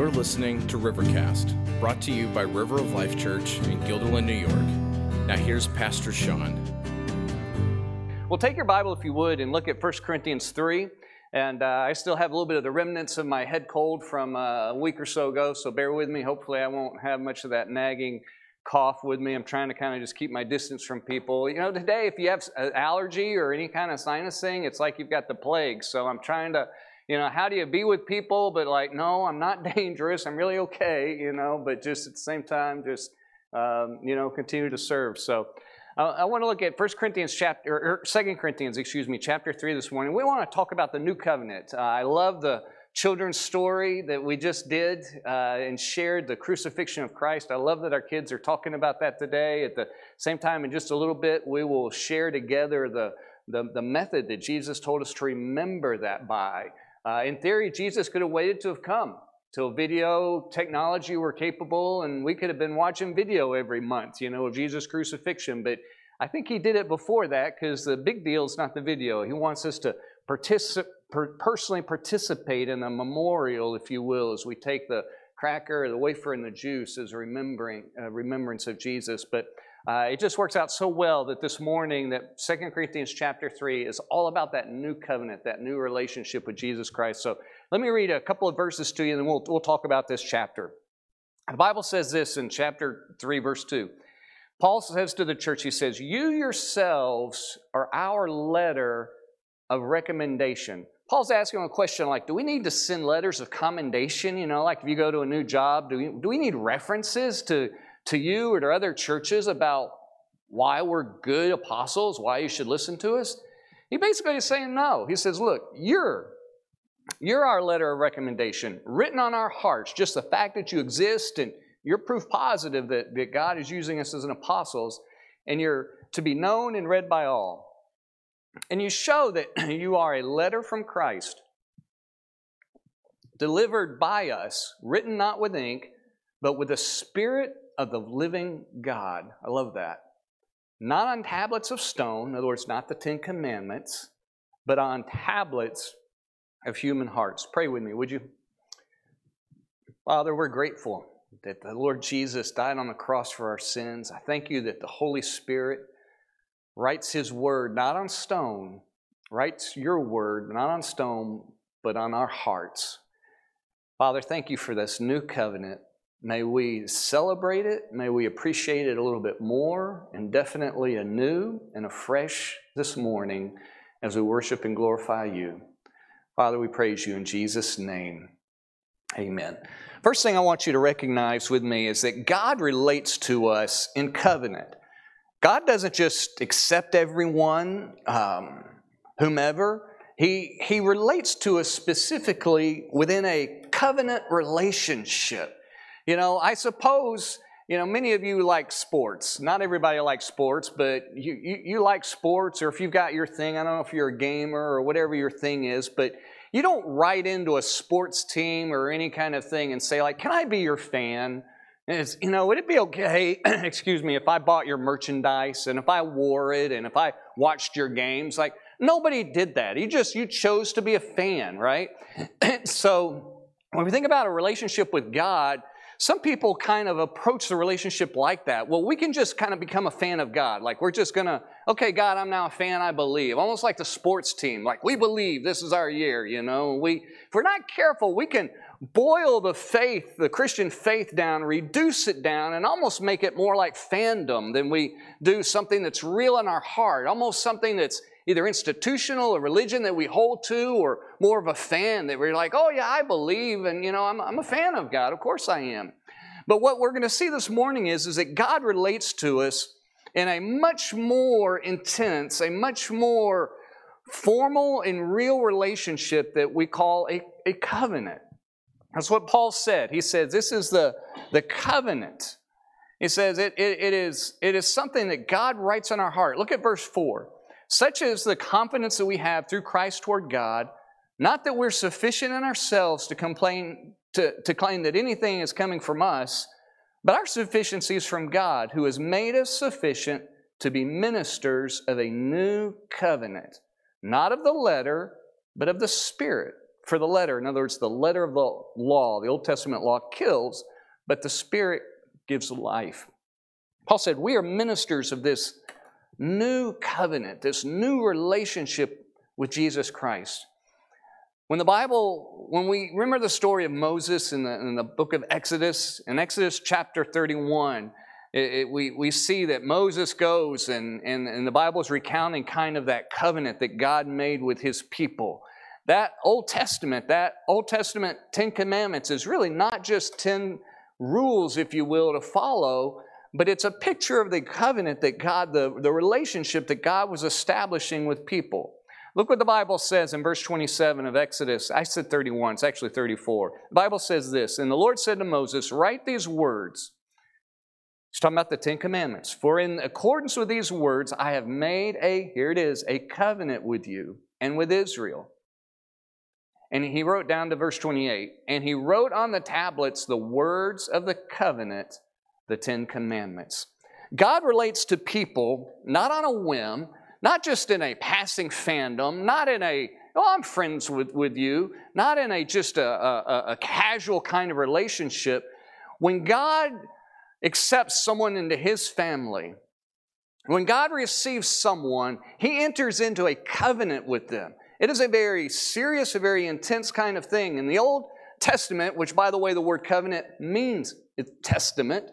You're listening to Rivercast, brought to you by River of Life Church in Guilderland, New York. Now, here's Pastor Sean. Well, take your Bible, if you would, and look at 1 Corinthians 3. And uh, I still have a little bit of the remnants of my head cold from uh, a week or so ago, so bear with me. Hopefully, I won't have much of that nagging cough with me. I'm trying to kind of just keep my distance from people. You know, today, if you have an allergy or any kind of sinus thing, it's like you've got the plague. So I'm trying to you know, how do you be with people, but like, no, I'm not dangerous. I'm really okay, you know, but just at the same time, just, um, you know, continue to serve. So uh, I want to look at 1 Corinthians chapter, or 2 Corinthians, excuse me, chapter 3 this morning. We want to talk about the new covenant. Uh, I love the children's story that we just did uh, and shared the crucifixion of Christ. I love that our kids are talking about that today. At the same time, in just a little bit, we will share together the, the, the method that Jesus told us to remember that by. Uh, in theory, Jesus could have waited to have come till video technology were capable, and we could have been watching video every month, you know, of Jesus' crucifixion. But I think he did it before that because the big deal is not the video. He wants us to particip- per- personally participate in the memorial, if you will, as we take the cracker, the wafer, and the juice as remembering uh, remembrance of Jesus. But Uh, it just works out so well that this morning that Second Corinthians chapter 3 is all about that new covenant, that new relationship with Jesus Christ. So let me read a couple of verses to you and then we'll, we'll talk about this chapter. The Bible says this in chapter 3, verse 2. Paul says to the church, he says, You yourselves are our letter of recommendation. Paul's asking a question like, do we need to send letters of commendation? You know, like if you go to a new job, do we, do we need references to to you or to other churches about why we're good apostles, why you should listen to us? He basically is saying no. He says, look, you're you're our letter of recommendation, written on our hearts, just the fact that you exist and you're proof positive that, that God is using us as an apostles, and you're to be known and read by all. And you show that you are a letter from Christ, delivered by us, written not with ink, but with the Spirit of the living God. I love that. Not on tablets of stone, in other words, not the Ten Commandments, but on tablets of human hearts. Pray with me, would you? Father, we're grateful that the Lord Jesus died on the cross for our sins. I thank you that the Holy Spirit writes His word not on stone, writes your word not on stone, but on our hearts. Father, thank you for this new covenant May we celebrate it. May we appreciate it a little bit more and definitely anew and afresh this morning as we worship and glorify you. Father, we praise you in Jesus' name. Amen. First thing I want you to recognize with me is that God relates to us in covenant. God doesn't just accept everyone, um, whomever. He, he relates to us specifically within a covenant relationship. You know, I suppose, you know, many of you like sports. Not everybody likes sports, but you, you, you, like sports, or if you've got your thing, I don't know if you're a gamer or whatever your thing is, but you don't write into a sports team or any kind of thing and say, like, can I be your fan? It's, you know, would it be okay, excuse me, if I bought your merchandise and if I wore it and if I watched your games? Like, nobody did that. You just, you chose to be a fan, right? so, when we think about a relationship with God, some people kind of approach the relationship like that. Well, we can just kind of become a fan of God. Like we're just gonna, okay, God, I'm now a fan, I believe. Almost like the sports team. Like we believe this is our year, you know. We if we're not careful, we can boil the faith, the Christian faith down, reduce it down, and almost make it more like fandom than we do something that's real in our heart, almost something that's either institutional or religion that we hold to, or more of a fan that we're like, oh, yeah, I believe, and you know, I'm, I'm a fan of God. Of course I am. But what we're going to see this morning is, is that God relates to us in a much more intense, a much more formal and real relationship that we call a, a covenant. That's what Paul said. He said, This is the, the covenant. He says it, it, it, is, it is something that God writes on our heart. Look at verse 4. Such is the confidence that we have through Christ toward God, not that we're sufficient in ourselves to complain to, to claim that anything is coming from us, but our sufficiency is from God, who has made us sufficient to be ministers of a new covenant, not of the letter, but of the Spirit. for the letter. In other words, the letter of the law, the Old Testament law, kills, but the Spirit gives life. Paul said, We are ministers of this new covenant, this new relationship with Jesus Christ. When the Bible, when we remember the story of Moses in the, in the book of Exodus, in Exodus chapter 31, it, it, we, we see that Moses goes and, and, and the is recounting kind of that covenant that God made with his people. That Old Testament, that Old Testament Ten Commandments is really not just 10 rules, if you will, to follow, but it's a picture of the covenant that God, the, the relationship that God was establishing with people. Look what the Bible says in verse 27 of Exodus. I said 31, it's actually 34. The Bible says this And the Lord said to Moses, Write these words. He's talking about the Ten Commandments. For in accordance with these words, I have made a, here it is, a covenant with you and with Israel. And he wrote down to verse 28 And he wrote on the tablets the words of the covenant, the Ten Commandments. God relates to people not on a whim, not just in a passing fandom, not in a, oh, I'm friends with, with you, not in a just a, a, a casual kind of relationship. When God accepts someone into his family, when God receives someone, he enters into a covenant with them. It is a very serious, a very intense kind of thing. In the Old Testament, which by the way, the word covenant means testament,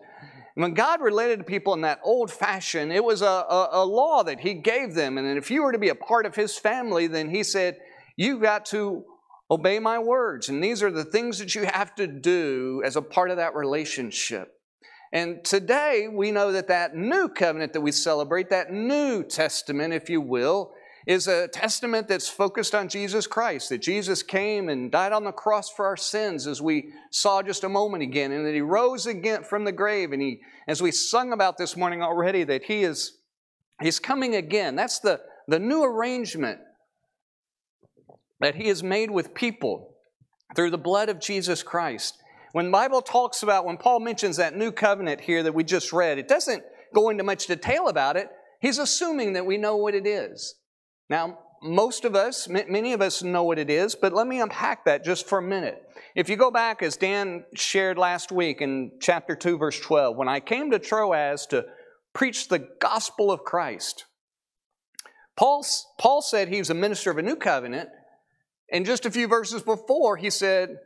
when God related to people in that old fashion, it was a, a, a, law that He gave them. And if you were to be a part of His family, then He said, You've got to obey my words. And these are the things that you have to do as a part of that relationship. And today, we know that that new covenant that we celebrate, that new testament, if you will, is a testament that's focused on Jesus Christ, that Jesus came and died on the cross for our sins, as we saw just a moment again, and that He rose again from the grave. And He, as we sung about this morning already, that He is He's coming again. That's the, the new arrangement that He has made with people through the blood of Jesus Christ. When the Bible talks about, when Paul mentions that new covenant here that we just read, it doesn't go into much detail about it. He's assuming that we know what it is. Now, most of us, many of us know what it is, but let me unpack that just for a minute. If you go back, as Dan shared last week in chapter 2, verse 12, when I came to Troas to preach the gospel of Christ, Paul, Paul said he was a minister of a new covenant, and just a few verses before, he said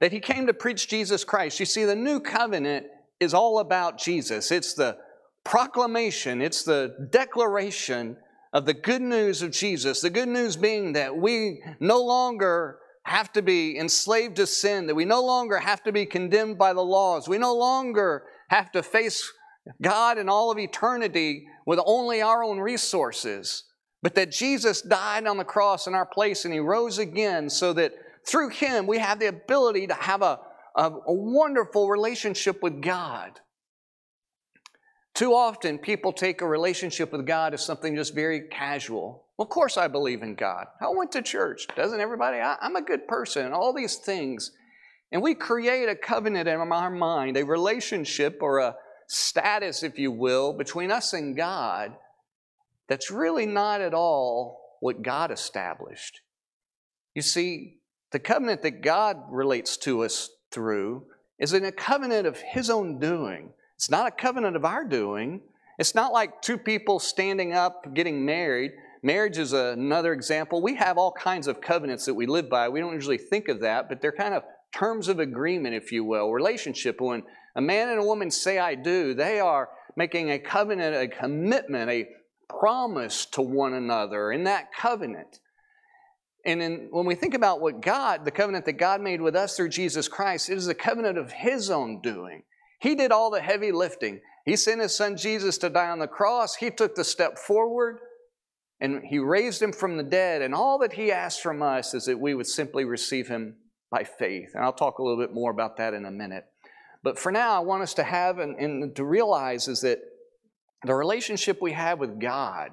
that he came to preach Jesus Christ. You see, the new covenant is all about Jesus, it's the proclamation, it's the declaration of the good news of Jesus. The good news being that we no longer have to be enslaved to sin, that we no longer have to be condemned by the laws, we no longer have to face God in all of eternity with only our own resources, but that Jesus died on the cross in our place and He rose again so that through Him we have the ability to have a, a, a wonderful relationship with God. Too often, people take a relationship with God as something just very casual. Well, of course, I believe in God. I went to church. Doesn't everybody? I, am a good person. All these things. And we create a covenant in our mind, a relationship or a status, if you will, between us and God that's really not at all what God established. You see, the covenant that God relates to us through is in a covenant of His own doing. It's not a covenant of our doing. It's not like two people standing up getting married. Marriage is another example. We have all kinds of covenants that we live by. We don't usually think of that, but they're kind of terms of agreement, if you will, relationship. When a man and a woman say, I do, they are making a covenant, a commitment, a promise to one another in that covenant. And in, when we think about what God, the covenant that God made with us through Jesus Christ, it is a covenant of His own doing. He did all the heavy lifting. He sent his son Jesus to die on the cross. He took the step forward and he raised him from the dead. And all that he asked from us is that we would simply receive him by faith. And I'll talk a little bit more about that in a minute. But for now, I want us to have and, and to realize is that the relationship we have with God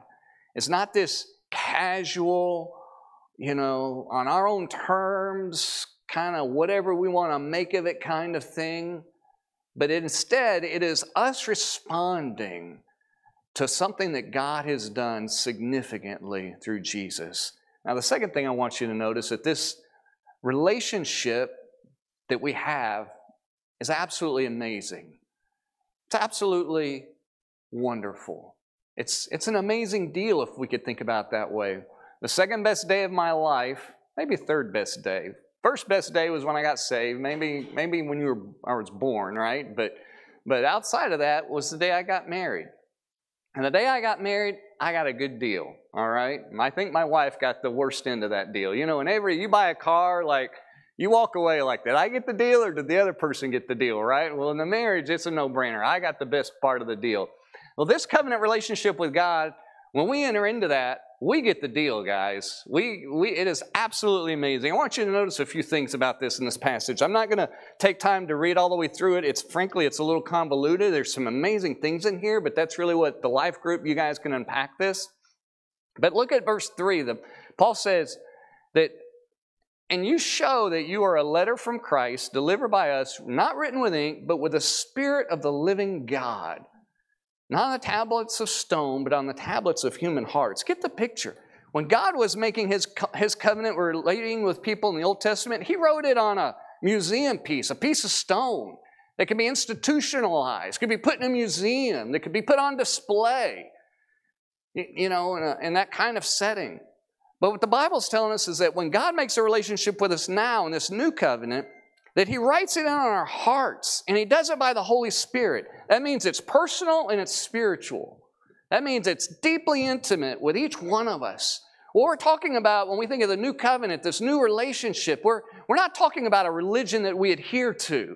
is not this casual, you know, on our own terms, kind of whatever we want to make of it kind of thing but instead it is us responding to something that God has done significantly through Jesus. Now, the second thing I want you to notice is that this relationship that we have is absolutely amazing. It's absolutely wonderful. It's, it's an amazing deal if we could think about that way. The second best day of my life, maybe third best day. First best day was when I got saved. Maybe, maybe when you were I was born, right? But, but outside of that was the day I got married. And the day I got married, I got a good deal. All right. I think my wife got the worst end of that deal. You know, whenever you buy a car, like you walk away like, did I get the deal or did the other person get the deal, right? Well, in the marriage, it's a no brainer. I got the best part of the deal. Well, this covenant relationship with God, when we enter into that, we get the deal, guys. We, we, it is absolutely amazing. I want you to notice a few things about this in this passage. I'm not going to take time to read all the way through it. It's frankly, it's a little convoluted. There's some amazing things in here, but that's really what the life group, you guys can unpack this. But look at verse 3. The, Paul says that and you show that you are a letter from Christ delivered by us, not written with ink, but with the Spirit of the living God. Not on the tablets of stone, but on the tablets of human hearts. Get the picture. When God was making his, his covenant relating with people in the Old Testament, he wrote it on a museum piece, a piece of stone that can be institutionalized, could be put in a museum, that could be put on display, you know, in, a, in that kind of setting. But what the Bible's telling us is that when God makes a relationship with us now in this new covenant, that He writes it in on our hearts, and He does it by the Holy Spirit. That means it's personal and it's spiritual. That means it's deeply intimate with each one of us. What we're talking about when we think of the new covenant, this new relationship, we're, we're not talking about a religion that we adhere to.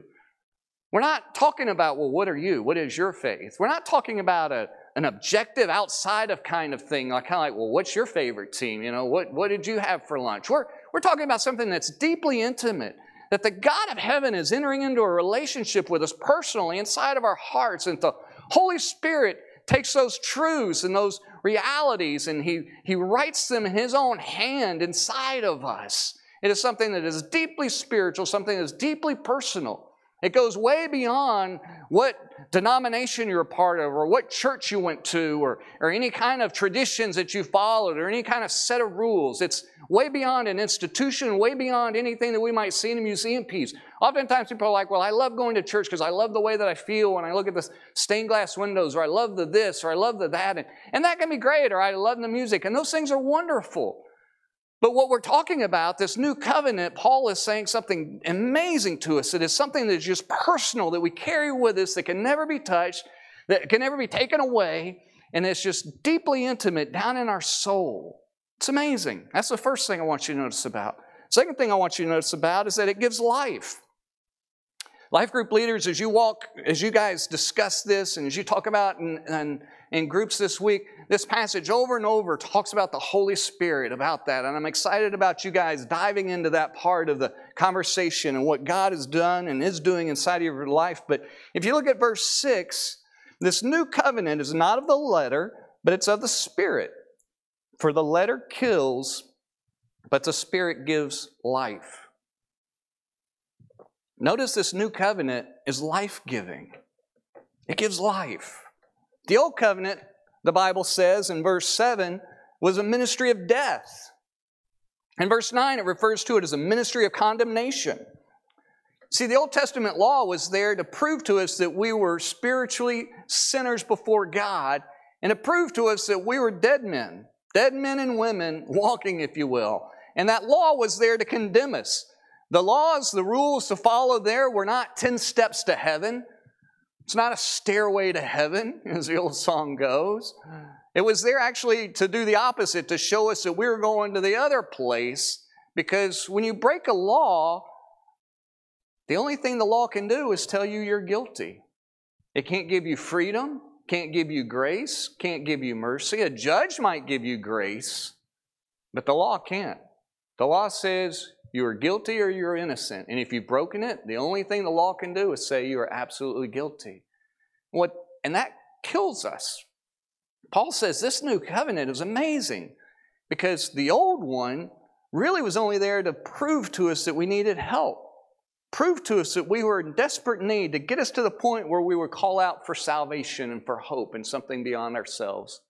We're not talking about, well, what are you? What is your faith? We're not talking about a, an objective outside of kind of thing, like kind of like, well, what's your favorite team? You know, what, what did you have for lunch? We're, we're talking about something that's deeply intimate, that the God of heaven is entering into a relationship with us personally inside of our hearts, and the Holy Spirit takes those truths and those realities and he, he writes them in his own hand inside of us. It is something that is deeply spiritual, something that is deeply personal. It goes way beyond what denomination you're a part of, or what church you went to, or, or any kind of traditions that you followed, or any kind of set of rules. It's way beyond an institution, way beyond anything that we might see in a museum piece. Oftentimes people are like, Well, I love going to church because I love the way that I feel when I look at the stained glass windows, or I love the this, or I love the that. And, and that can be great, or I love the music. And those things are wonderful. But what we're talking about, this new covenant, Paul is saying something amazing to us. It is something that is just personal, that we carry with us, that can never be touched, that can never be taken away, and it's just deeply intimate down in our soul. It's amazing. That's the first thing I want you to notice about. Second thing I want you to notice about is that it gives life. Life group leaders, as you walk, as you guys discuss this and as you talk about in, in, in, groups this week, this passage over and over talks about the Holy Spirit, about that. And I'm excited about you guys diving into that part of the conversation and what God has done and is doing inside of your life. But if you look at verse 6, this new covenant is not of the letter, but it's of the Spirit. For the letter kills, but the Spirit gives life. Notice this new covenant is life giving, it gives life. The old covenant, the Bible says in verse 7, was a ministry of death. In verse 9, it refers to it as a ministry of condemnation. See, the Old Testament law was there to prove to us that we were spiritually sinners before God and it proved to us that we were dead men, dead men and women walking, if you will. And that law was there to condemn us. The laws, the rules to follow there were not 10 steps to heaven. It's not a stairway to heaven, as the old song goes. It was there actually to do the opposite, to show us that we were going to the other place. Because when you break a law, the only thing the law can do is tell you you're guilty. It can't give you freedom, can't give you grace, can't give you mercy. A judge might give you grace, but the law can't. The law says you are guilty or you're innocent. And if you've broken it, the only thing the law can do is say you are absolutely guilty. What, and that kills us. Paul says this new covenant is amazing because the old one really was only there to prove to us that we needed help, prove to us that we were in desperate need to get us to the point where we would call out for salvation and for hope and something beyond ourselves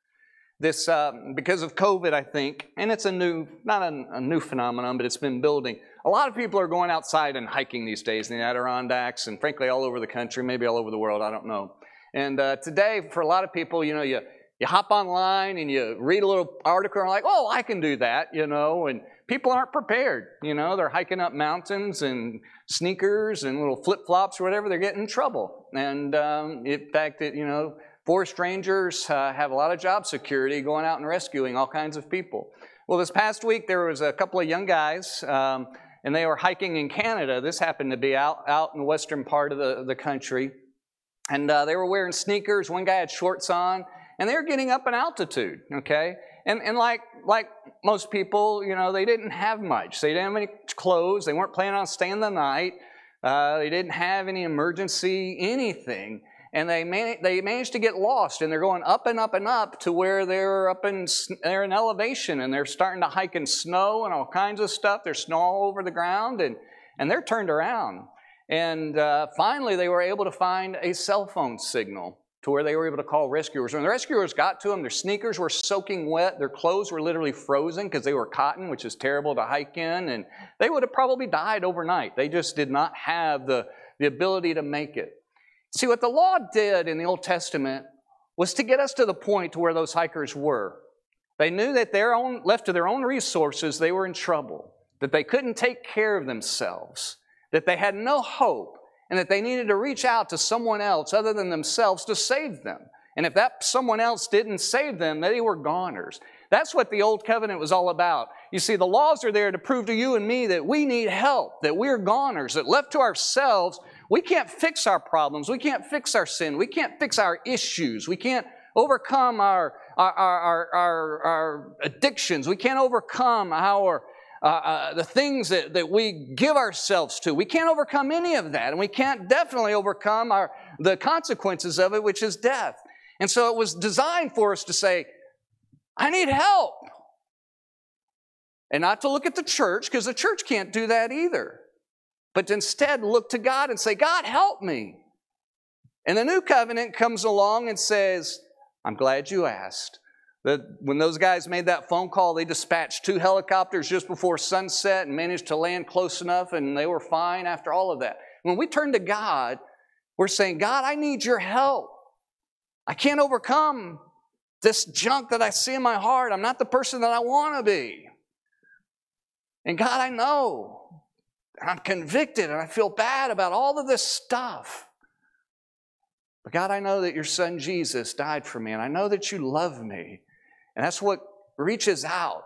this uh, because of covid i think and it's a new not a, a, new phenomenon but it's been building a lot of people are going outside and hiking these days in the Adirondacks and frankly all over the country, maybe all over the world, I don't know. And uh, today, for a lot of people, you know, you, you hop online and you read a little article and like, oh, I can do that, you know, and people aren't prepared. You know, they're hiking up mountains and sneakers and little flip flops or whatever, they're getting in trouble. And um, in fact, it, you know, forest rangers uh, have a lot of job security going out and rescuing all kinds of people. Well, this past week there was a couple of young guys. Um, and they were hiking in Canada. This happened to be out, out in the western part of the, the country. And uh, they were wearing sneakers. One guy had shorts on, and they were getting up in altitude, okay? And, and like, like most people, you know, they didn't have much. They didn't have any clothes. They weren't planning on staying the night. Uh, they didn't have any emergency anything and they, man- they managed to get lost and they're going up and up and up to where they're up in they're in elevation and they're starting to hike in snow and all kinds of stuff. There's snow all over the ground and, and they're turned around. And uh, finally they were able to find a cell phone signal to where they were able to call rescuers. When the rescuers got to them their sneakers were soaking wet. Their clothes were literally frozen because they were cotton which is terrible to hike in and they would have probably died overnight. They just did not have the, the ability to make it See, what the law did in the Old Testament was to get us to the point to where those hikers were. They knew that their own, left to their own resources, they were in trouble, that they couldn't take care of themselves, that they had no hope, and that they needed to reach out to someone else other than themselves to save them. And if that someone else didn't save them, they were goners. That's what the old covenant was all about. You see, the laws are there to prove to you and me that we need help, that we're goners, that left to ourselves, we can't fix our problems. We can't fix our sin. We can't fix our issues. We can't overcome our, our, our, our, our addictions. We can't overcome our, uh, uh, the things that, that we give ourselves to. We can't overcome any of that. And we can't definitely overcome our, the consequences of it, which is death. And so it was designed for us to say, I need help. And not to look at the church, because the church can't do that either but instead look to God and say, God, help me. And the new covenant comes along and says, I'm glad you asked. That when those guys made that phone call, they dispatched two helicopters just before sunset and managed to land close enough, and they were fine after all of that. When we turn to God, we're saying, God, I need your help. I can't overcome this junk that I see in my heart. I'm not the person that I want to be. And God, I know and I'm convicted and I feel bad about all of this stuff. But God, I know that your son Jesus died for me, and I know that you love me. And that's what reaches out.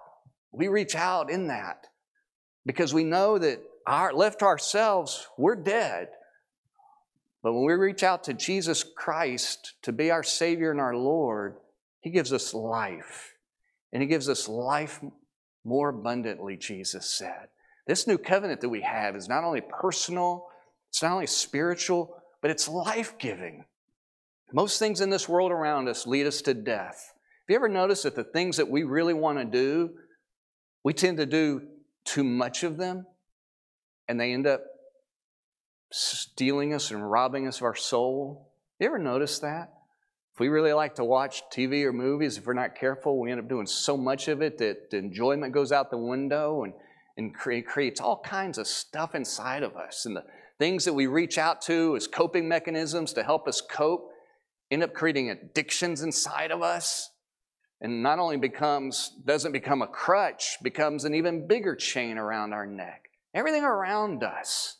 We reach out in that because we know that our, left ourselves, we're dead. But when we reach out to Jesus Christ to be our Savior and our Lord, He gives us life. And He gives us life more abundantly, Jesus said. This new covenant that we have is not only personal, it's not only spiritual, but it's life giving. Most things in this world around us lead us to death. Have you ever noticed that the things that we really want to do, we tend to do too much of them, and they end up stealing us and robbing us of our soul? You ever notice that? If we really like to watch TV or movies, if we're not careful, we end up doing so much of it that the enjoyment goes out the window and and create, creates all kinds of stuff inside of us. And the things that we reach out to as coping mechanisms to help us cope end up creating addictions inside of us. And not only becomes, doesn't become a crutch, becomes an even bigger chain around our neck. Everything around us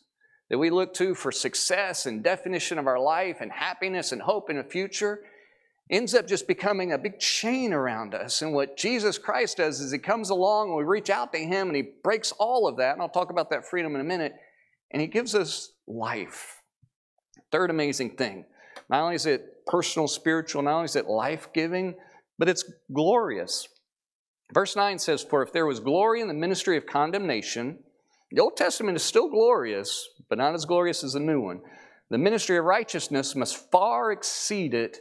that we look to for success and definition of our life and happiness and hope in the future ends up just becoming a big chain around us. And what Jesus Christ does is He comes along and we reach out to Him and He breaks all of that. And I'll talk about that freedom in a minute. And He gives us life. Third amazing thing. Not only is it personal, spiritual, not only is it life giving, but it's glorious. Verse 9 says, For if there was glory in the ministry of condemnation, the Old Testament is still glorious, but not as glorious as the new one. The ministry of righteousness must far exceed it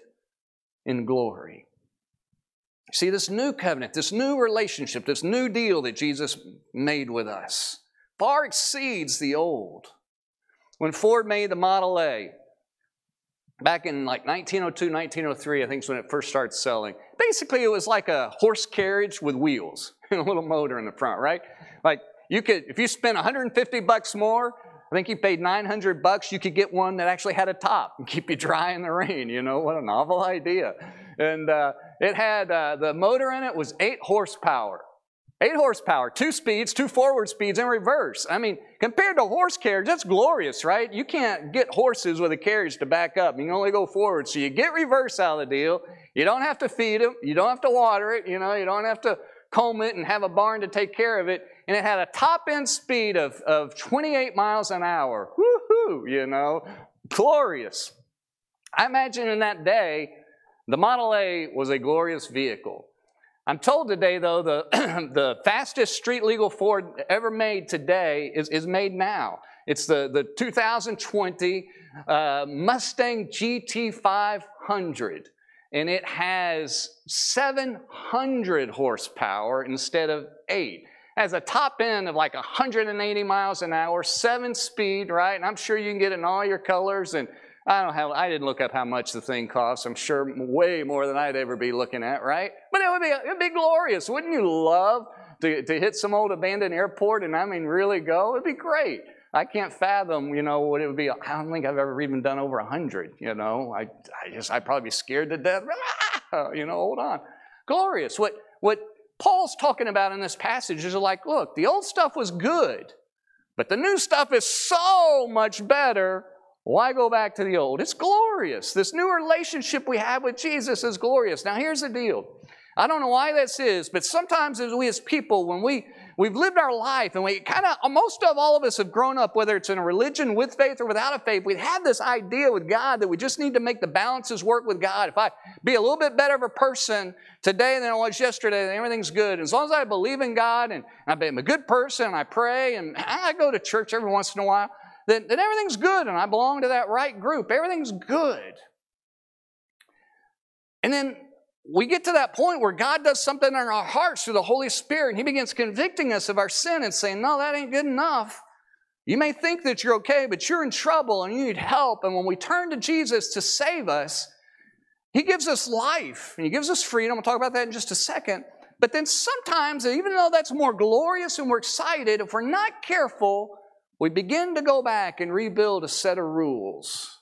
in glory. See, this new covenant, this new relationship, this new deal that Jesus made with us far exceeds the old. When Ford made the Model A, back in like 1902, 1903, I think is when it first started selling. Basically, it was like a horse carriage with wheels and a little motor in the front, right? Like You could, if you spent 150 bucks more, I think you paid 900 bucks, you could get one that actually had a top and keep you dry in the rain. You know, what a novel idea. And uh, it had, uh, the motor in it was eight horsepower. Eight horsepower, two speeds, two forward speeds in reverse. I mean, compared to horse carriage, that's glorious, right? You can't get horses with a carriage to back up. You can only go forward. So you get reverse out of the deal. You don't have to feed them. You don't have to water it. You know, you don't have to comb it and have a barn to take care of it. And it had a top end speed of, of 28 miles an hour. Woohoo, you know, glorious. I imagine in that day, the Model A was a glorious vehicle. I'm told today, though, the, the fastest street legal Ford ever made today is, is made now. It's the, the 2020 uh, Mustang GT500, and it has 700 horsepower instead of eight. Has a top end of like 180 miles an hour, seven speed, right? And I'm sure you can get it in all your colors and I don't have, I didn't look up how much the thing costs. I'm sure way more than I'd ever be looking at, right? But it would be, it'd be glorious. Wouldn't you love to, to hit some old abandoned airport and I mean really go? It'd be great. I can't fathom, you know, what it would be. I don't think I've ever even done over a hundred, you know. I, I just, I'd probably be scared to death. you know, hold on. Glorious. What, what Paul's talking about in this passage is like, look, the old stuff was good, but the new stuff is so much better why go back to the old? It's glorious. This new relationship we have with Jesus is glorious. Now, here's the deal. I don't know why this is, but sometimes as we as people, when we we've lived our life and we kind of most of all of us have grown up, whether it's in a religion with faith or without a faith, we have this idea with God that we just need to make the balances work with God. If I be a little bit better of a person today than I was yesterday, then everything's good. As long as I believe in God and I'm a good person and I pray and I go to church every once in a while, then, then everything's good and I belong to that right group. Everything's good. And then we get to that point where God does something in our hearts through the Holy Spirit and He begins convicting us of our sin and saying, No, that ain't good enough. You may think that you're okay, but you're in trouble and you need help. And when we turn to Jesus to save us, He gives us life and He gives us freedom. We'll talk about that in just a second. But then sometimes, even though that's more glorious and we're excited, if we're not careful, we begin to go back and rebuild a set of rules.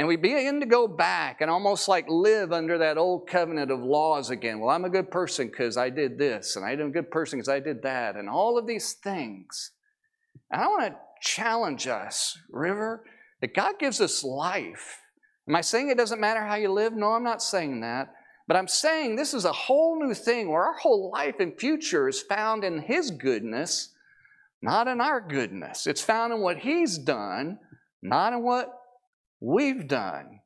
And we begin to go back and almost like live under that old covenant of laws again. Well, I'm a good person because I did this, and I'm a good person because I did that, and all of these things. And I want to challenge us, River, that God gives us life. Am I saying it doesn't matter how you live? No, I'm not saying that. But I'm saying this is a whole new thing where our whole life and future is found in His goodness not in our goodness. It's found in what He's done, not in what we've done.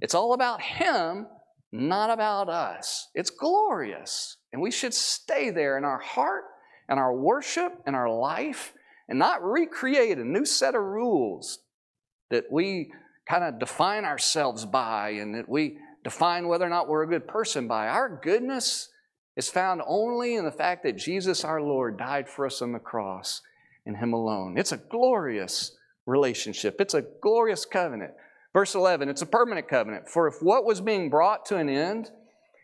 It's all about Him, not about us. It's glorious. And we should stay there in our heart and our worship and our life and not recreate a new set of rules that we kind of define ourselves by and that we define whether or not we're a good person by. Our goodness is found only in the fact that Jesus our Lord died for us on the cross in Him alone. It's a glorious relationship, it's a glorious covenant. Verse 11, it's a permanent covenant. For if what was being brought to an end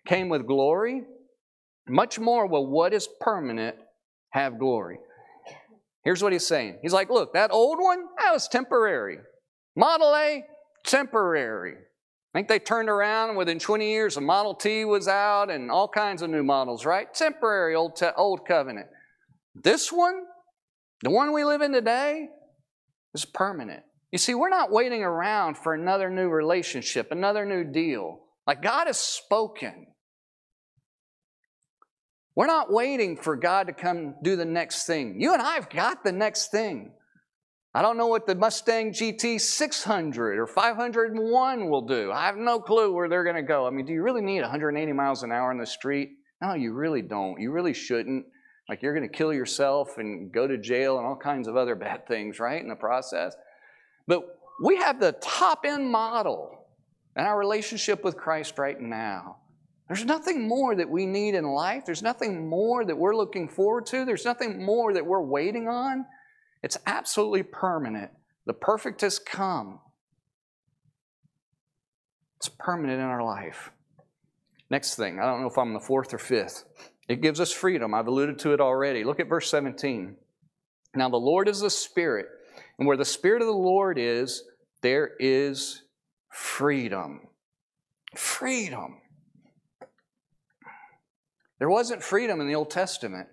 came with glory, much more will what is permanent have glory. Here's what he's saying. He's like, look, that old one, that was temporary. Model A, temporary. I think they turned around within 20 years, a Model T was out and all kinds of new models, right? Temporary old, te- old covenant. This one, the one we live in today is permanent. You see, we're not waiting around for another new relationship, another new deal. Like God has spoken. We're not waiting for God to come do the next thing. You and I have got the next thing. I don't know what the Mustang GT 600 or 501 will do. I have no clue where they're going to go. I mean, do you really need 180 miles an hour in the street? No, you really don't. You really shouldn't. Like you're going to kill yourself and go to jail and all kinds of other bad things, right, in the process. But we have the top end model in our relationship with Christ right now. There's nothing more that we need in life. There's nothing more that we're looking forward to. There's nothing more that we're waiting on. It's absolutely permanent. The perfect has come. It's permanent in our life. Next thing, I don't know if I'm the fourth or fifth. It gives us freedom. I've alluded to it already. Look at verse 17. Now, the Lord is the Spirit, and where the Spirit of the Lord is, there is freedom. Freedom. There wasn't freedom in the Old Testament.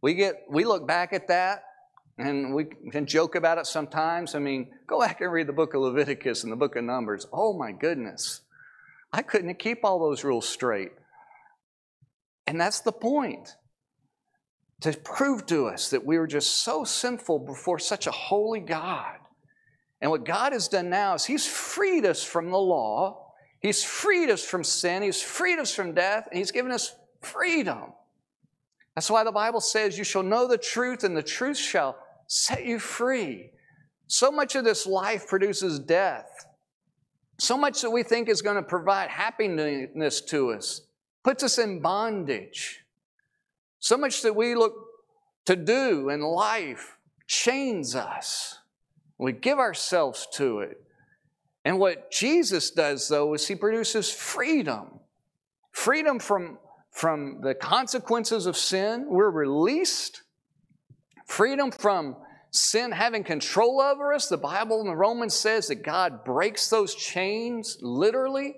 We get we look back at that and we can joke about it sometimes. I mean, go back and read the book of Leviticus and the book of Numbers. Oh my goodness. I couldn't keep all those rules straight. And that's the point. To prove to us that we were just so sinful before such a holy God. And what God has done now is He's freed us from the law, He's freed us from sin, He's freed us from death, and He's given us freedom. That's why the Bible says, You shall know the truth, and the truth shall set you free. So much of this life produces death. So much that we think is going to provide happiness to us puts us in bondage. So much that we look to do in life chains us. We give ourselves to it. And what Jesus does, though, is he produces freedom freedom from, from the consequences of sin. We're released, freedom from sin having control over us. The Bible in the Romans says that God breaks those chains literally.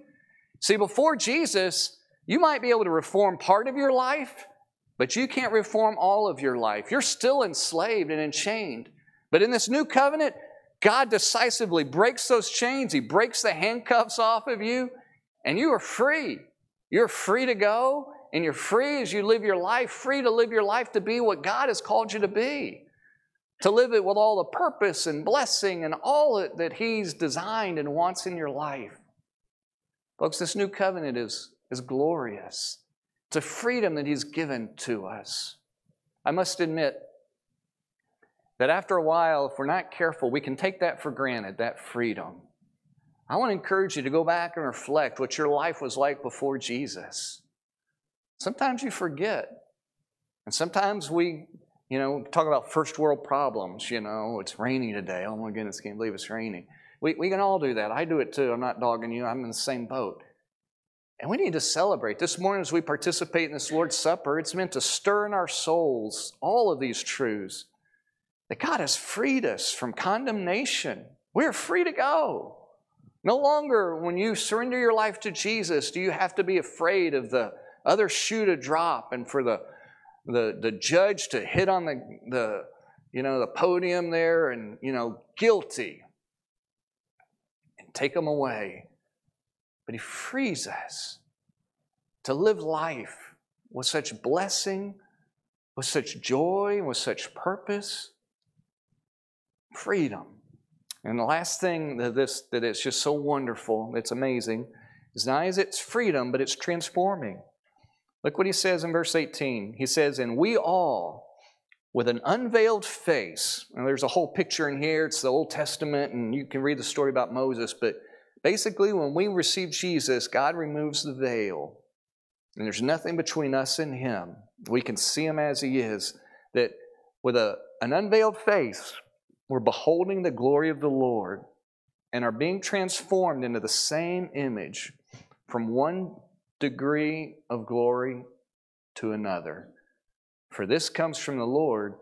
See, before Jesus, you might be able to reform part of your life, but you can't reform all of your life. You're still enslaved and enchained. But in this new covenant, God decisively breaks those chains. He breaks the handcuffs off of you, and you are free. You're free to go, and you're free as you live your life, free to live your life to be what God has called you to be, to live it with all the purpose and blessing and all that He's designed and wants in your life. Folks, this new covenant is, is glorious. It's a freedom that He's given to us. I must admit, that after a while, if we're not careful, we can take that for granted, that freedom. I want to encourage you to go back and reflect what your life was like before Jesus. Sometimes you forget. And sometimes we, you know, talk about first world problems. You know, it's raining today. Oh my goodness, can't believe it's raining. We, we can all do that. I do it too. I'm not dogging you, I'm in the same boat. And we need to celebrate. This morning, as we participate in this Lord's Supper, it's meant to stir in our souls all of these truths that God has freed us from condemnation. We're free to go. No longer, when you surrender your life to Jesus, do you have to be afraid of the other shoe to drop and for the, the, the judge to hit on the, the, you know, the podium there and, you know, guilty and take them away. But He frees us to live life with such blessing, with such joy, with such purpose freedom. And the last thing that this that it's just so wonderful, it's amazing, is not as it's freedom, but it's transforming. Look what he says in verse 18. He says, And we all, with an unveiled face, and there's a whole picture in here, it's the Old Testament, and you can read the story about Moses, but basically, when we receive Jesus, God removes the veil. And there's nothing between us and Him. We can see Him as He is. That with a, an unveiled face, we're beholding the glory of the Lord and are being transformed into the same image from one degree of glory to another. For this comes from the Lord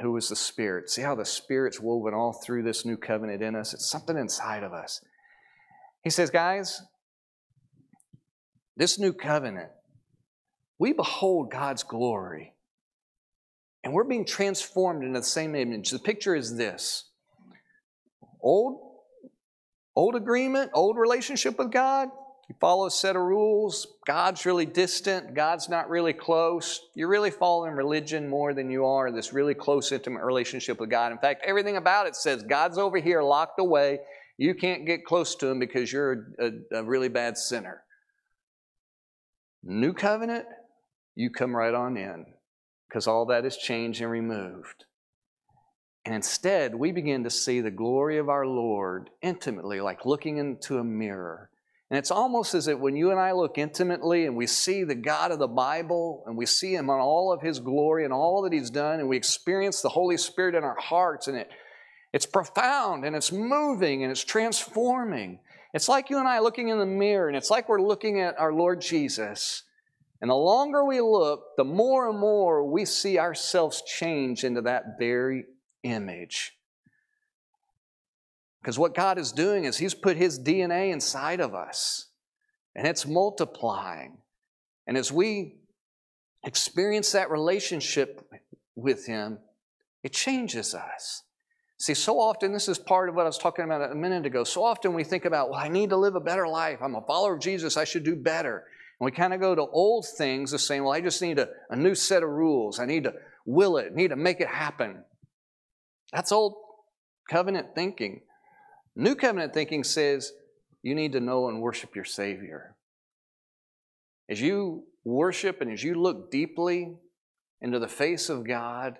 who is the Spirit. See how the Spirit's woven all through this new covenant in us? It's something inside of us. He says, guys, this new covenant, we behold God's glory and we're being transformed into the same image. The picture is this old, old agreement, old relationship with God. You follow a set of rules. God's really distant. God's not really close. You're really following religion more than you are this really close, intimate relationship with God. In fact, everything about it says God's over here locked away. You can't get close to Him because you're a, a, a really bad sinner. New covenant, you come right on in because all that is changed and removed. And instead, we begin to see the glory of our Lord intimately, like looking into a mirror. And it's almost as if when you and I look intimately and we see the God of the Bible and we see Him on all of His glory and all that He's done, and we experience the Holy Spirit in our hearts, and it, it's profound and it's moving and it's transforming. It's like you and I looking in the mirror, and it's like we're looking at our Lord Jesus And the longer we look, the more and more we see ourselves change into that very image. Because what God is doing is He's put His DNA inside of us, and it's multiplying. And as we experience that relationship with Him, it changes us. See, so often, this is part of what I was talking about a minute ago. So often we think about, well, I need to live a better life. I'm a follower of Jesus. I should do better. And we kind of go to old things of saying, well, I just need a, a new set of rules. I need to will it, I need to make it happen. That's old covenant thinking. New covenant thinking says you need to know and worship your Savior. As you worship and as you look deeply into the face of God,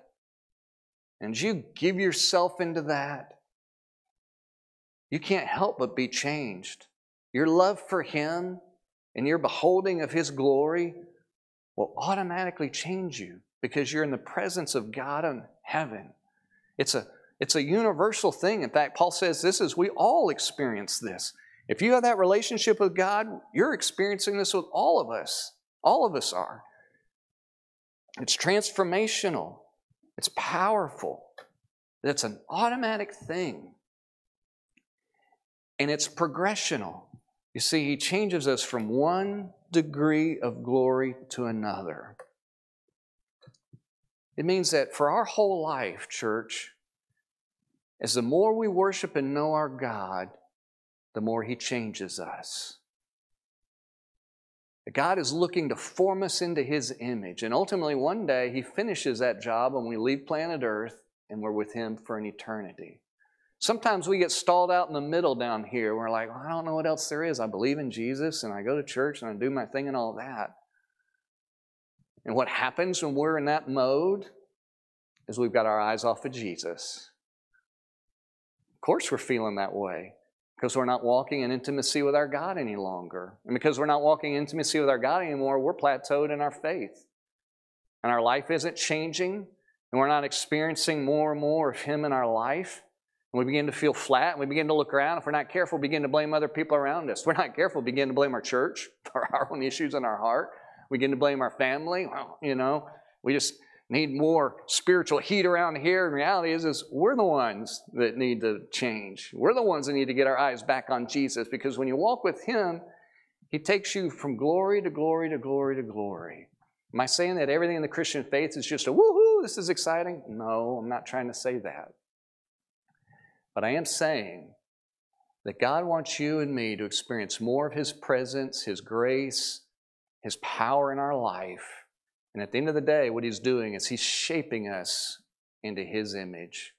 and you give yourself into that, you can't help but be changed. Your love for Him and your beholding of His glory will automatically change you because you're in the presence of God in heaven. It's a it's a universal thing. In fact, Paul says this is we all experience this. If you have that relationship with God, you're experiencing this with all of us. All of us are. It's transformational. It's powerful. It's an automatic thing. And it's progressional. You see, he changes us from one degree of glory to another. It means that for our whole life, church, as the more we worship and know our God, the more He changes us. God is looking to form us into His image. And ultimately, one day, He finishes that job and we leave planet Earth and we're with Him for an eternity. Sometimes we get stalled out in the middle down here. We're like, well, I don't know what else there is. I believe in Jesus and I go to church and I do my thing and all that. And what happens when we're in that mode is we've got our eyes off of Jesus Of course, we're feeling that way because we're not walking in intimacy with our God any longer. And because we're not walking in intimacy with our God anymore, we're plateaued in our faith. And our life isn't changing, and we're not experiencing more and more of Him in our life. And we begin to feel flat, and we begin to look around. If we're not careful, begin to blame other people around us. If we're not careful, begin to blame our church for our own issues in our heart. We begin to blame our family. Well, you know, we just need more spiritual heat around here. And reality is, is we're the ones that need to change. We're the ones that need to get our eyes back on Jesus because when you walk with Him, He takes you from glory to glory to glory to glory. Am I saying that everything in the Christian faith is just a woohoo, this is exciting? No, I'm not trying to say that. But I am saying that God wants you and me to experience more of His presence, His grace, His power in our life and at the end of the day, what he's doing is he's shaping us into his image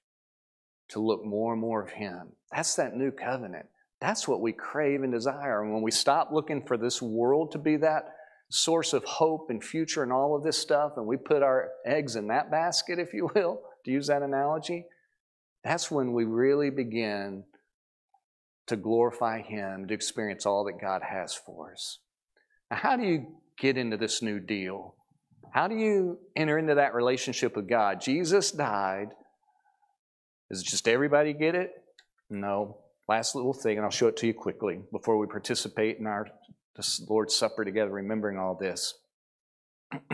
to look more and more of him. That's that new covenant. That's what we crave and desire. And when we stop looking for this world to be that source of hope and future and all of this stuff, and we put our eggs in that basket, if you will, to use that analogy, that's when we really begin to glorify Him, to experience all that God has for us. Now, how do you get into this new deal? How do you enter into that relationship with God? Jesus died. Does just everybody get it? No. Last little thing, and I'll show it to you quickly before we participate in our Lord's Supper together, remembering all this.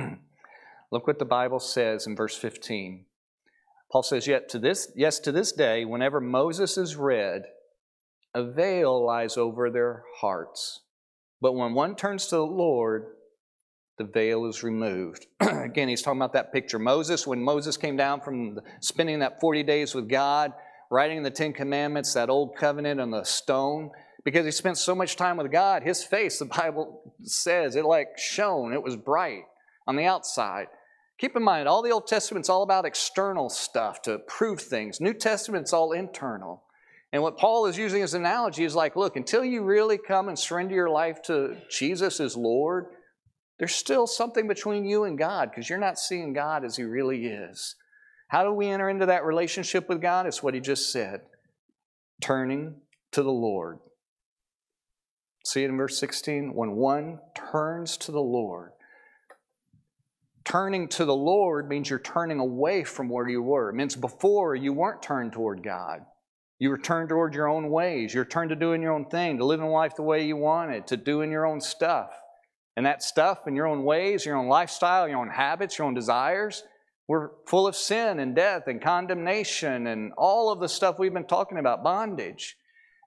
Look what the Bible says in verse 15. Paul says, Yet to this, yes, to this day, whenever Moses is read, a veil lies over their hearts. But when one turns to the Lord, the veil is removed. Again, he's talking about that picture. Moses, when Moses came down from spending that 40 days with God, writing the Ten Commandments, that old covenant on the stone, because he spent so much time with God, his face, the Bible says, it like shone, it was bright on the outside. Keep in mind, all the Old Testament's all about external stuff to prove things. New Testament's all internal. And what Paul is using as an analogy is like, look, until you really come and surrender your life to Jesus as Lord, there's still something between you and God because you're not seeing God as He really is. How do we enter into that relationship with God? It's what He just said turning to the Lord. See it in verse 16? When one turns to the Lord, turning to the Lord means you're turning away from where you were. It means before you weren't turned toward God. You were turned toward your own ways. You're turned to doing your own thing, to living life the way you wanted, to doing your own stuff. And that stuff and your own ways, your own lifestyle, your own habits, your own desires, we're full of sin and death and condemnation and all of the stuff we've been talking about, bondage.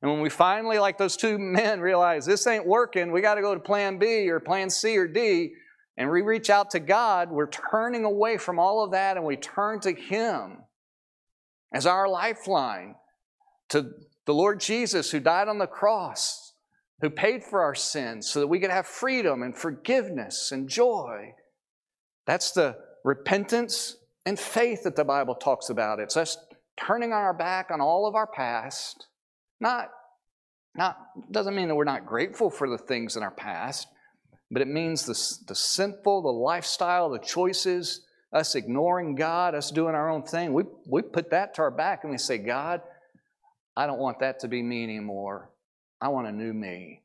And when we finally, like those two men, realize this ain't working, we got to go to plan B or plan C or D, and we reach out to God, we're turning away from all of that and we turn to Him as our lifeline, to the Lord Jesus who died on the cross, who paid for our sins so that we could have freedom and forgiveness and joy. That's the repentance and faith that the Bible talks about. It's us turning our back on all of our past. Not, not doesn't mean that we're not grateful for the things in our past, but it means the, the sinful, the lifestyle, the choices, us ignoring God, us doing our own thing. We, we put that to our back and we say, God, I don't want that to be me anymore. I want a new me.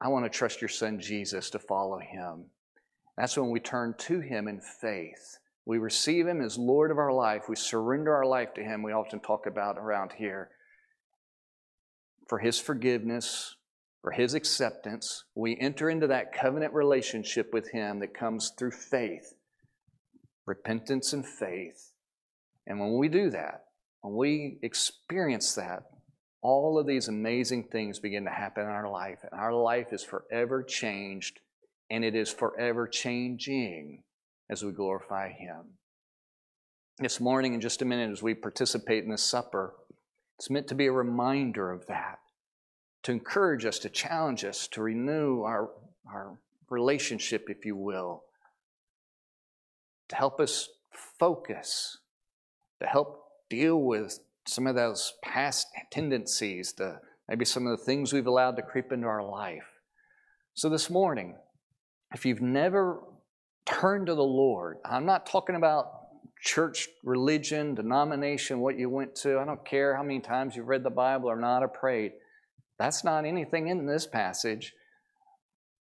I want to trust your son Jesus to follow him. That's when we turn to him in faith. We receive him as Lord of our life. We surrender our life to him. We often talk about around here for his forgiveness, for his acceptance. We enter into that covenant relationship with him that comes through faith, repentance and faith. And when we do that, when we experience that, all of these amazing things begin to happen in our life, and our life is forever changed, and it is forever changing as we glorify Him. This morning, in just a minute, as we participate in this supper, it's meant to be a reminder of that, to encourage us, to challenge us, to renew our, our relationship, if you will, to help us focus, to help deal with some of those past tendencies, the, maybe some of the things we've allowed to creep into our life. So this morning, if you've never turned to the Lord, I'm not talking about church, religion, denomination, what you went to. I don't care how many times you've read the Bible or not or prayed. That's not anything in this passage.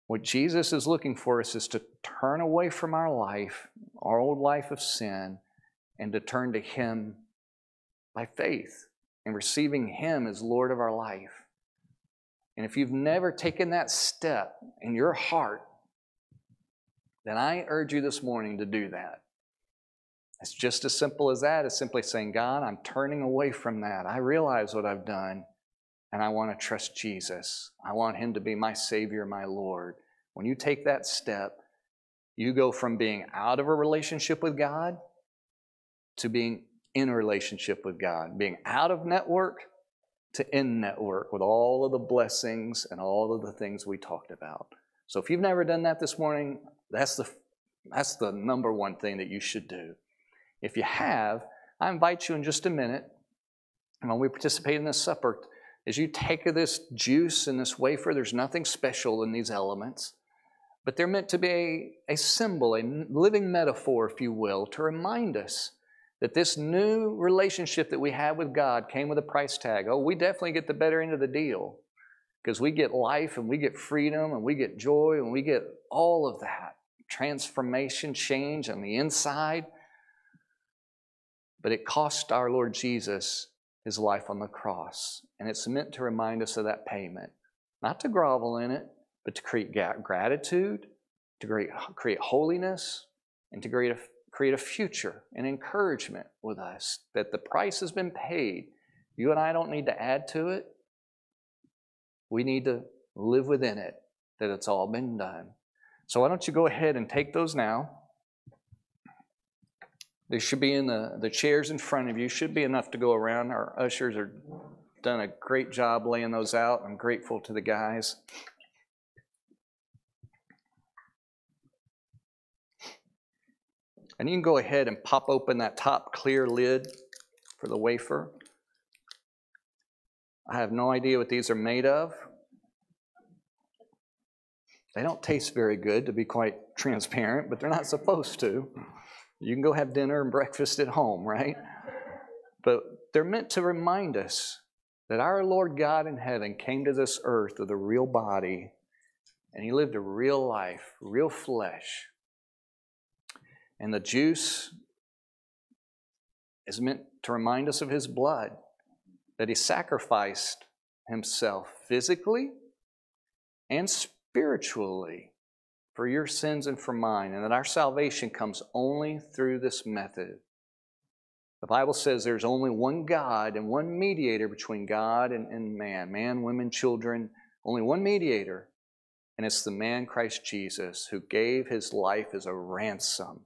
What Jesus is looking for us is to turn away from our life, our old life of sin, and to turn to Him by faith and receiving Him as Lord of our life. And if you've never taken that step in your heart, then I urge you this morning to do that. It's just as simple as that. It's simply saying, God, I'm turning away from that. I realize what I've done, and I want to trust Jesus. I want Him to be my Savior, my Lord. When you take that step, you go from being out of a relationship with God to being in relationship with God, being out of network to in network with all of the blessings and all of the things we talked about. So if you've never done that this morning, that's the that's the number one thing that you should do. If you have, I invite you in just a minute, and when we participate in this supper, as you take this juice and this wafer, there's nothing special in these elements, but they're meant to be a, a symbol, a living metaphor, if you will, to remind us that this new relationship that we have with God came with a price tag. Oh, we definitely get the better end of the deal because we get life and we get freedom and we get joy and we get all of that transformation, change on the inside. But it cost our Lord Jesus his life on the cross. And it's meant to remind us of that payment, not to grovel in it, but to create gratitude, to create, holiness, and to create a create a future and encouragement with us that the price has been paid. You and I don't need to add to it. We need to live within it, that it's all been done. So why don't you go ahead and take those now? They should be in the, the chairs in front of you. Should be enough to go around. Our ushers are done a great job laying those out. I'm grateful to the guys. And you can go ahead and pop open that top clear lid for the wafer. I have no idea what these are made of. They don't taste very good, to be quite transparent, but they're not supposed to. You can go have dinner and breakfast at home, right? But they're meant to remind us that our Lord God in heaven came to this earth with a real body and he lived a real life, real flesh. And the juice is meant to remind us of his blood, that he sacrificed himself physically and spiritually for your sins and for mine, and that our salvation comes only through this method. The Bible says there's only one God and one mediator between God and, and man man, women, children, only one mediator, and it's the man Christ Jesus who gave his life as a ransom,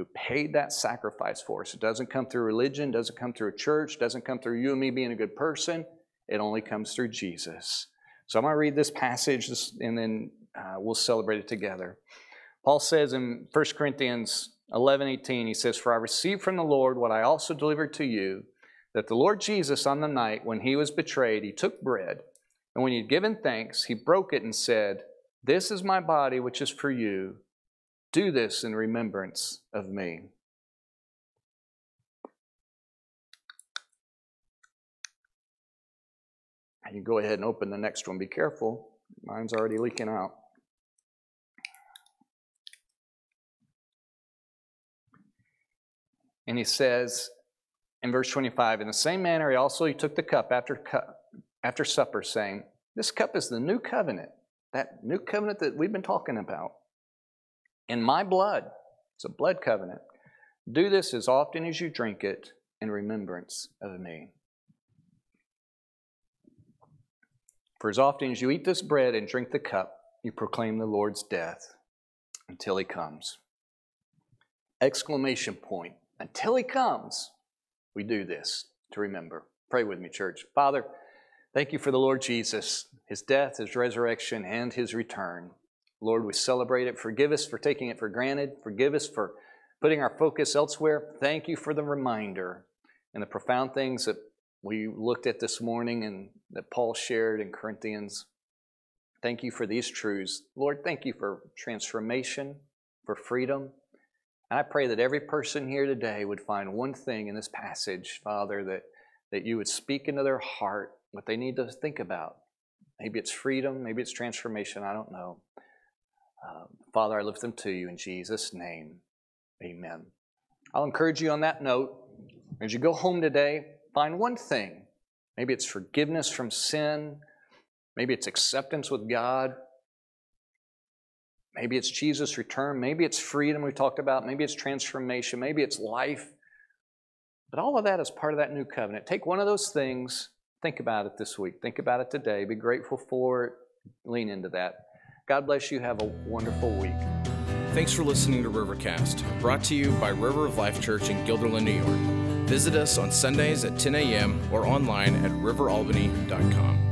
who paid that sacrifice for us. It doesn't come through religion, doesn't come through a church, doesn't come through you and me being a good person. It only comes through Jesus. So I'm going to read this passage and then uh, we'll celebrate it together. Paul says in 1 Corinthians 11 18, he says, For I received from the Lord what I also delivered to you, that the Lord Jesus, on the night when he was betrayed, he took bread, and when he had given thanks, he broke it and said, This is my body, which is for you. Do this in remembrance of me. You go ahead and open the next one. Be careful. Mine's already leaking out. And he says in verse 25, in the same manner, he also he took the cup after, cup after supper, saying, This cup is the new covenant, that new covenant that we've been talking about. In my blood, it's a blood covenant. Do this as often as you drink it in remembrance of me. For as often as you eat this bread and drink the cup, you proclaim the Lord's death until he comes. Exclamation point until he comes, we do this to remember. Pray with me, church. Father, thank you for the Lord Jesus, his death, his resurrection, and his return. Lord, we celebrate it. Forgive us for taking it for granted. Forgive us for putting our focus elsewhere. Thank you for the reminder and the profound things that we looked at this morning and that Paul shared in Corinthians. Thank you for these truths. Lord, thank you for transformation, for freedom, and I pray that every person here today would find one thing in this passage, Father, that, that you would speak into their heart what they need to think about. Maybe it's freedom, maybe it's transformation, I don't know. Uh, Father, I lift them to you in Jesus' name. Amen. I'll encourage you on that note. As you go home today, find one thing. Maybe it's forgiveness from sin, maybe it's acceptance with God, Maybe it's Jesus' return. Maybe it's freedom we talked about. Maybe it's transformation. Maybe it's life. But all of that is part of that new covenant. Take one of those things, think about it this week. Think about it today. Be grateful for it. Lean into that. God bless you. Have a wonderful week. Thanks for listening to Rivercast, brought to you by River of Life Church in Guilderland, New York. Visit us on Sundays at 10 a.m. or online at riveralbany.com.